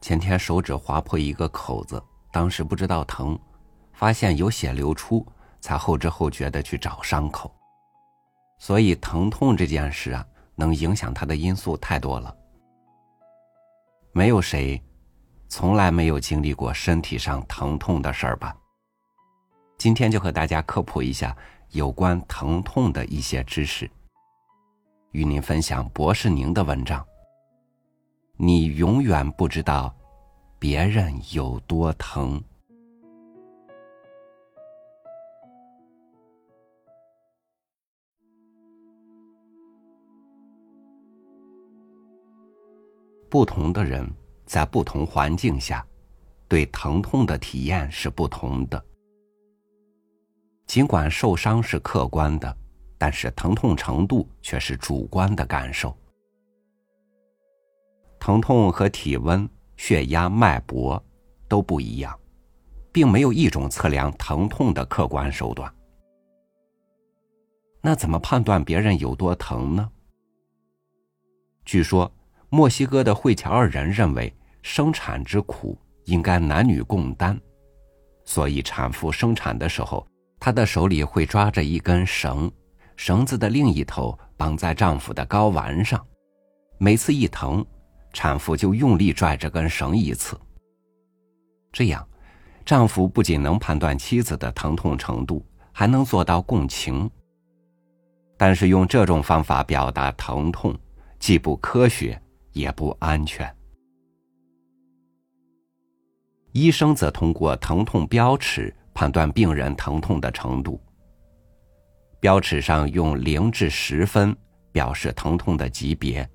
前天手指划破一个口子，当时不知道疼，发现有血流出，才后知后觉的去找伤口。所以疼痛这件事啊，能影响他的因素太多了。没有谁，从来没有经历过身体上疼痛的事儿吧？今天就和大家科普一下有关疼痛的一些知识，与您分享博士宁的文章。你永远不知道别人有多疼。不同的人在不同环境下，对疼痛的体验是不同的。尽管受伤是客观的，但是疼痛程度却是主观的感受。疼痛和体温、血压、脉搏都不一样，并没有一种测量疼痛的客观手段。那怎么判断别人有多疼呢？据说，墨西哥的惠乔尔人认为生产之苦应该男女共担，所以产妇生产的时候，她的手里会抓着一根绳，绳子的另一头绑在丈夫的睾丸上，每次一疼。产妇就用力拽这根绳一次，这样，丈夫不仅能判断妻子的疼痛程度，还能做到共情。但是用这种方法表达疼痛，既不科学也不安全。医生则通过疼痛标尺判断病人疼痛的程度。标尺上用零至十分表示疼痛的级别。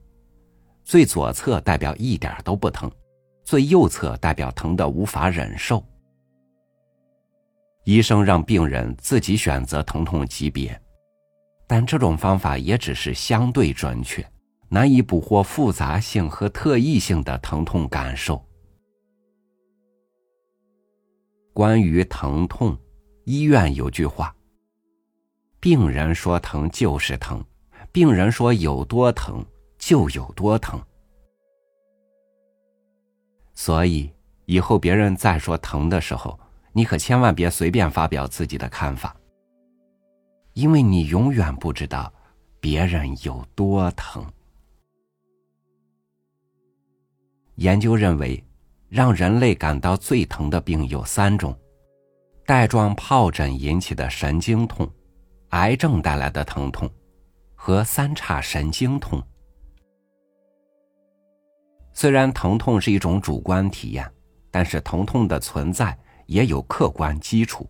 最左侧代表一点都不疼，最右侧代表疼的无法忍受。医生让病人自己选择疼痛级别，但这种方法也只是相对准确，难以捕获复杂性和特异性的疼痛感受。关于疼痛，医院有句话：“病人说疼就是疼，病人说有多疼。”就有多疼，所以以后别人再说疼的时候，你可千万别随便发表自己的看法，因为你永远不知道别人有多疼。研究认为，让人类感到最疼的病有三种：带状疱疹引起的神经痛、癌症带来的疼痛和三叉神经痛。虽然疼痛是一种主观体验，但是疼痛的存在也有客观基础。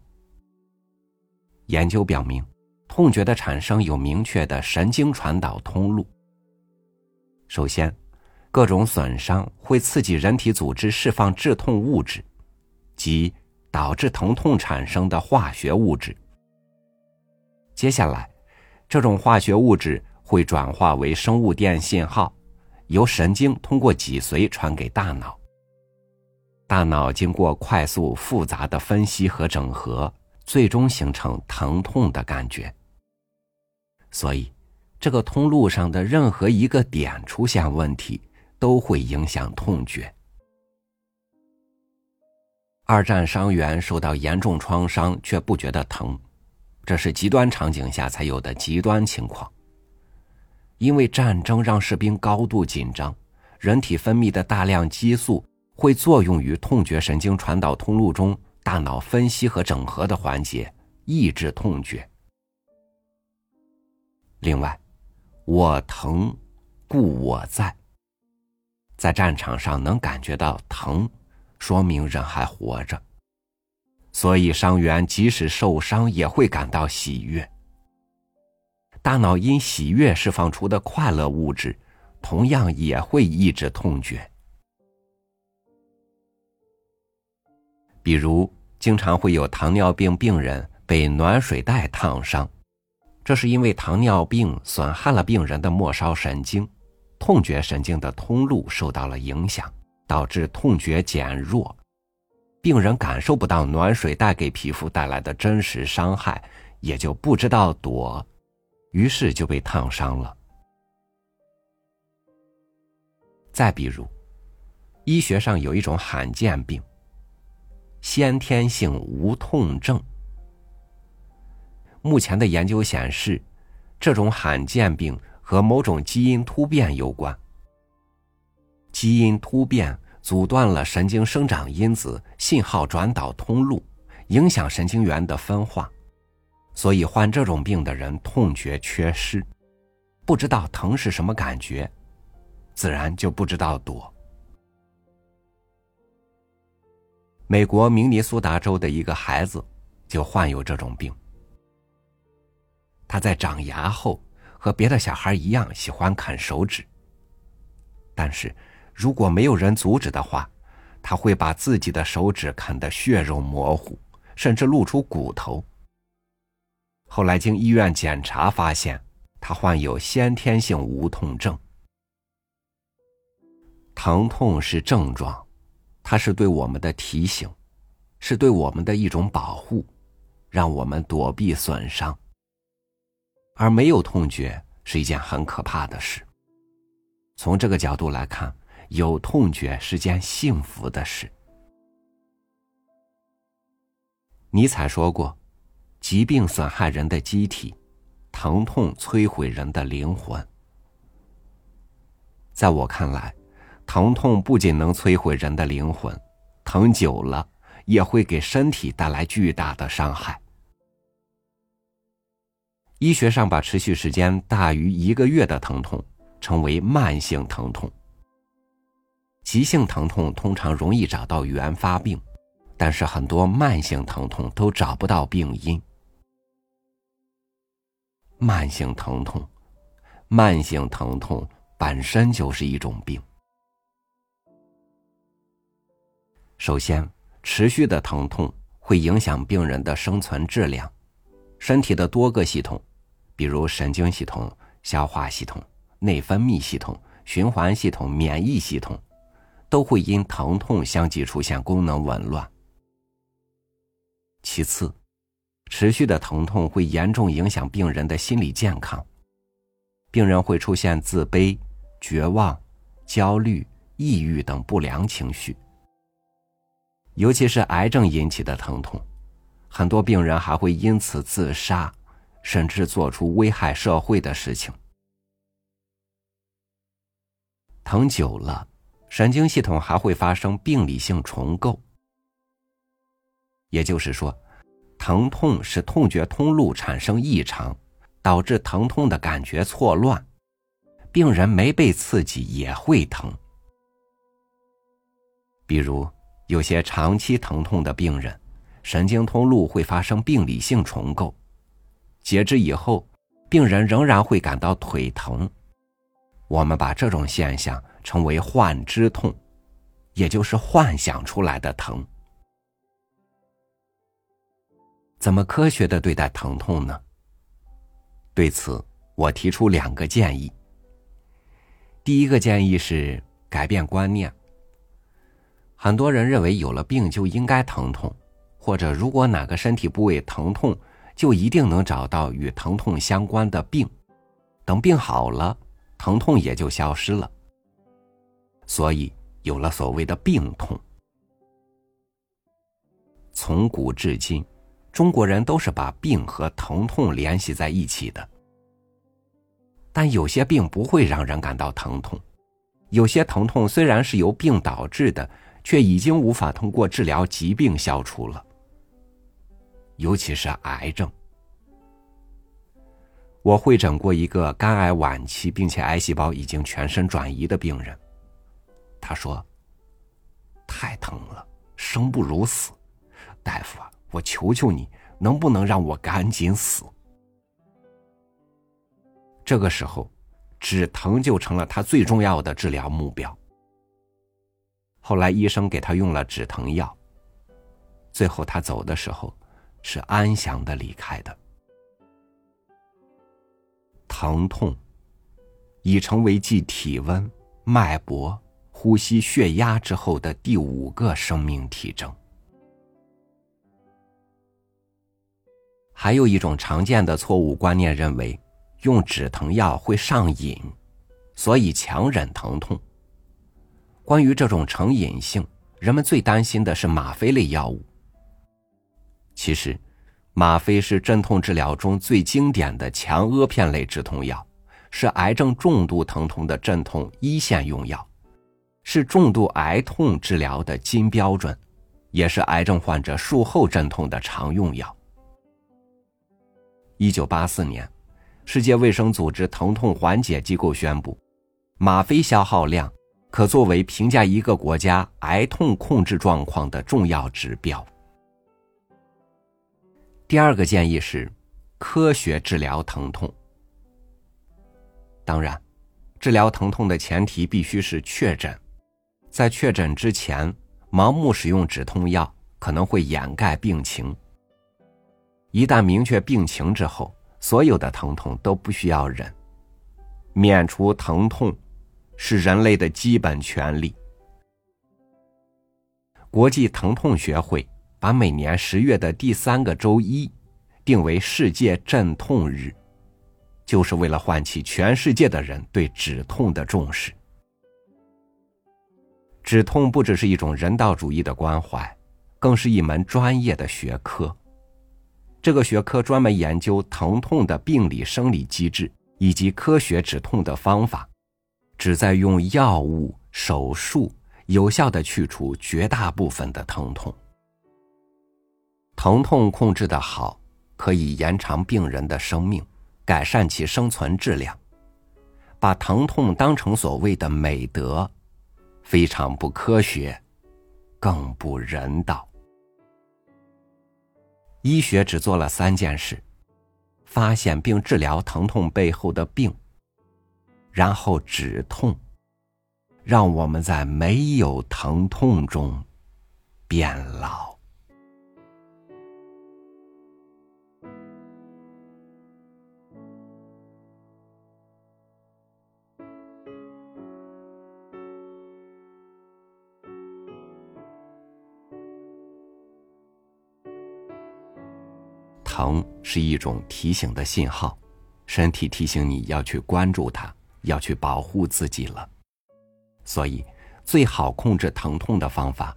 研究表明，痛觉的产生有明确的神经传导通路。首先，各种损伤会刺激人体组织释放致痛物质，即导致疼痛产生的化学物质。接下来，这种化学物质会转化为生物电信号。由神经通过脊髓传给大脑，大脑经过快速复杂的分析和整合，最终形成疼痛的感觉。所以，这个通路上的任何一个点出现问题，都会影响痛觉。二战伤员受到严重创伤却不觉得疼，这是极端场景下才有的极端情况。因为战争让士兵高度紧张，人体分泌的大量激素会作用于痛觉神经传导通路中大脑分析和整合的环节，抑制痛觉。另外，我疼，故我在。在战场上能感觉到疼，说明人还活着，所以伤员即使受伤也会感到喜悦。大脑因喜悦释放出的快乐物质，同样也会抑制痛觉。比如，经常会有糖尿病病人被暖水袋烫伤，这是因为糖尿病损害了病人的末梢神经，痛觉神经的通路受到了影响，导致痛觉减弱，病人感受不到暖水袋给皮肤带来的真实伤害，也就不知道躲。于是就被烫伤了。再比如，医学上有一种罕见病——先天性无痛症。目前的研究显示，这种罕见病和某种基因突变有关。基因突变阻断了神经生长因子信号转导通路，影响神经元的分化，所以患这种病的人痛觉缺失，不知道疼是什么感觉，自然就不知道躲。美国明尼苏达州的一个孩子就患有这种病。他在长牙后和别的小孩一样喜欢啃手指，但是如果没有人阻止的话，他会把自己的手指啃得血肉模糊，甚至露出骨头。后来经医院检查发现，他患有先天性无痛症。疼痛是症状。它是对我们的提醒，是对我们的一种保护，让我们躲避损伤。而没有痛觉是一件很可怕的事。从这个角度来看，有痛觉是件幸福的事。尼采说过：“疾病损害人的机体，疼痛摧毁人的灵魂。”在我看来。疼痛不仅能摧毁人的灵魂，疼久了也会给身体带来巨大的伤害。医学上把持续时间大于一个月的疼痛称为慢性疼痛。急性疼痛通常容易找到原发病，但是很多慢性疼痛都找不到病因。慢性疼痛，慢性疼痛本身就是一种病。首先，持续的疼痛会影响病人的生存质量，身体的多个系统，比如神经系统、消化系统、内分泌系统、循环系统、免疫系统，都会因疼痛相继出现功能紊乱。其次，持续的疼痛会严重影响病人的心理健康，病人会出现自卑、绝望、焦虑、抑郁等不良情绪。尤其是癌症引起的疼痛，很多病人还会因此自杀，甚至做出危害社会的事情。疼久了，神经系统还会发生病理性重构。也就是说，疼痛使痛觉通路产生异常，导致疼痛的感觉错乱。病人没被刺激也会疼，比如。有些长期疼痛的病人，神经通路会发生病理性重构，截肢以后，病人仍然会感到腿疼。我们把这种现象称为幻肢痛，也就是幻想出来的疼。怎么科学的对待疼痛呢？对此，我提出两个建议。第一个建议是改变观念。很多人认为有了病就应该疼痛，或者如果哪个身体部位疼痛，就一定能找到与疼痛相关的病，等病好了，疼痛也就消失了。所以有了所谓的病痛。从古至今，中国人都是把病和疼痛联系在一起的。但有些病不会让人感到疼痛，有些疼痛虽然是由病导致的。却已经无法通过治疗疾病消除了，尤其是癌症。我会诊过一个肝癌晚期并且癌细胞已经全身转移的病人，他说：“太疼了，生不如死，大夫啊，我求求你，能不能让我赶紧死？”这个时候，止疼就成了他最重要的治疗目标。后来医生给他用了止疼药，最后他走的时候是安详的离开的。疼痛已成为继体温、脉搏、呼吸、血压之后的第五个生命体征。还有一种常见的错误观念，认为用止疼药会上瘾，所以强忍疼痛。关于这种成瘾性，人们最担心的是吗啡类药物。其实，吗啡是镇痛治疗中最经典的强阿片类止痛药，是癌症重度疼痛的镇痛一线用药，是重度癌痛治疗的金标准，也是癌症患者术后镇痛的常用药。一九八四年，世界卫生组织疼痛缓解机构宣布，吗啡消耗量。可作为评价一个国家癌痛控制状况的重要指标。第二个建议是，科学治疗疼痛。当然，治疗疼痛的前提必须是确诊，在确诊之前，盲目使用止痛药可能会掩盖病情。一旦明确病情之后，所有的疼痛都不需要忍，免除疼痛。是人类的基本权利。国际疼痛学会把每年十月的第三个周一定为世界镇痛日，就是为了唤起全世界的人对止痛的重视。止痛不只是一种人道主义的关怀，更是一门专业的学科。这个学科专门研究疼痛的病理生理机制以及科学止痛的方法。旨在用药物、手术有效的去除绝大部分的疼痛。疼痛控制的好，可以延长病人的生命，改善其生存质量。把疼痛当成所谓的美德，非常不科学，更不人道。医学只做了三件事：发现并治疗疼痛背后的病。然后止痛，让我们在没有疼痛中变老。疼是一种提醒的信号，身体提醒你要去关注它。要去保护自己了，所以最好控制疼痛的方法，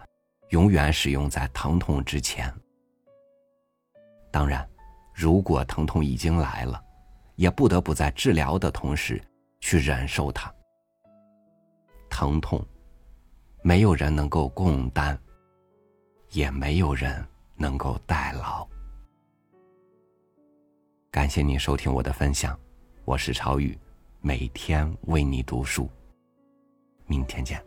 永远使用在疼痛之前。当然，如果疼痛已经来了，也不得不在治疗的同时去忍受它。疼痛，没有人能够共担，也没有人能够代劳。感谢您收听我的分享，我是超宇。每天为你读书，明天见。